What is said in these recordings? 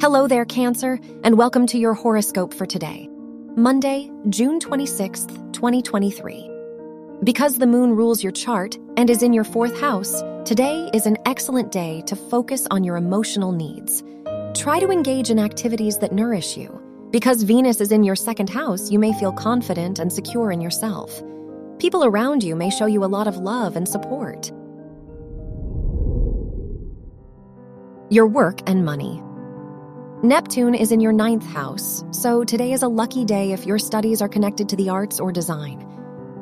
Hello there, Cancer, and welcome to your horoscope for today, Monday, June 26th, 2023. Because the moon rules your chart and is in your fourth house, today is an excellent day to focus on your emotional needs. Try to engage in activities that nourish you. Because Venus is in your second house, you may feel confident and secure in yourself. People around you may show you a lot of love and support. Your work and money. Neptune is in your ninth house, so today is a lucky day if your studies are connected to the arts or design.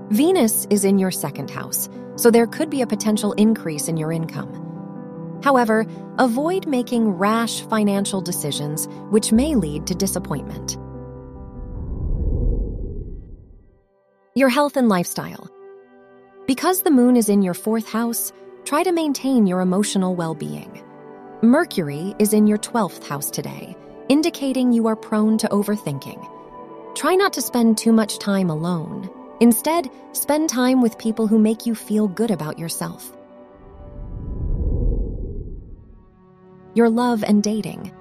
Venus is in your second house, so there could be a potential increase in your income. However, avoid making rash financial decisions, which may lead to disappointment. Your health and lifestyle. Because the moon is in your fourth house, try to maintain your emotional well being. Mercury is in your 12th house today, indicating you are prone to overthinking. Try not to spend too much time alone. Instead, spend time with people who make you feel good about yourself. Your love and dating.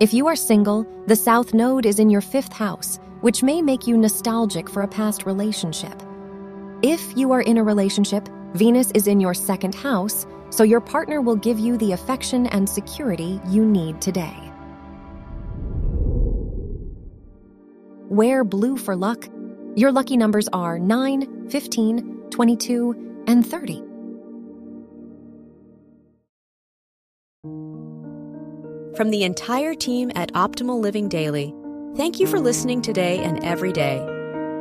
If you are single, the South Node is in your fifth house, which may make you nostalgic for a past relationship. If you are in a relationship, Venus is in your second house, so your partner will give you the affection and security you need today. Wear blue for luck. Your lucky numbers are 9, 15, 22, and 30. From the entire team at Optimal Living Daily, thank you for listening today and every day.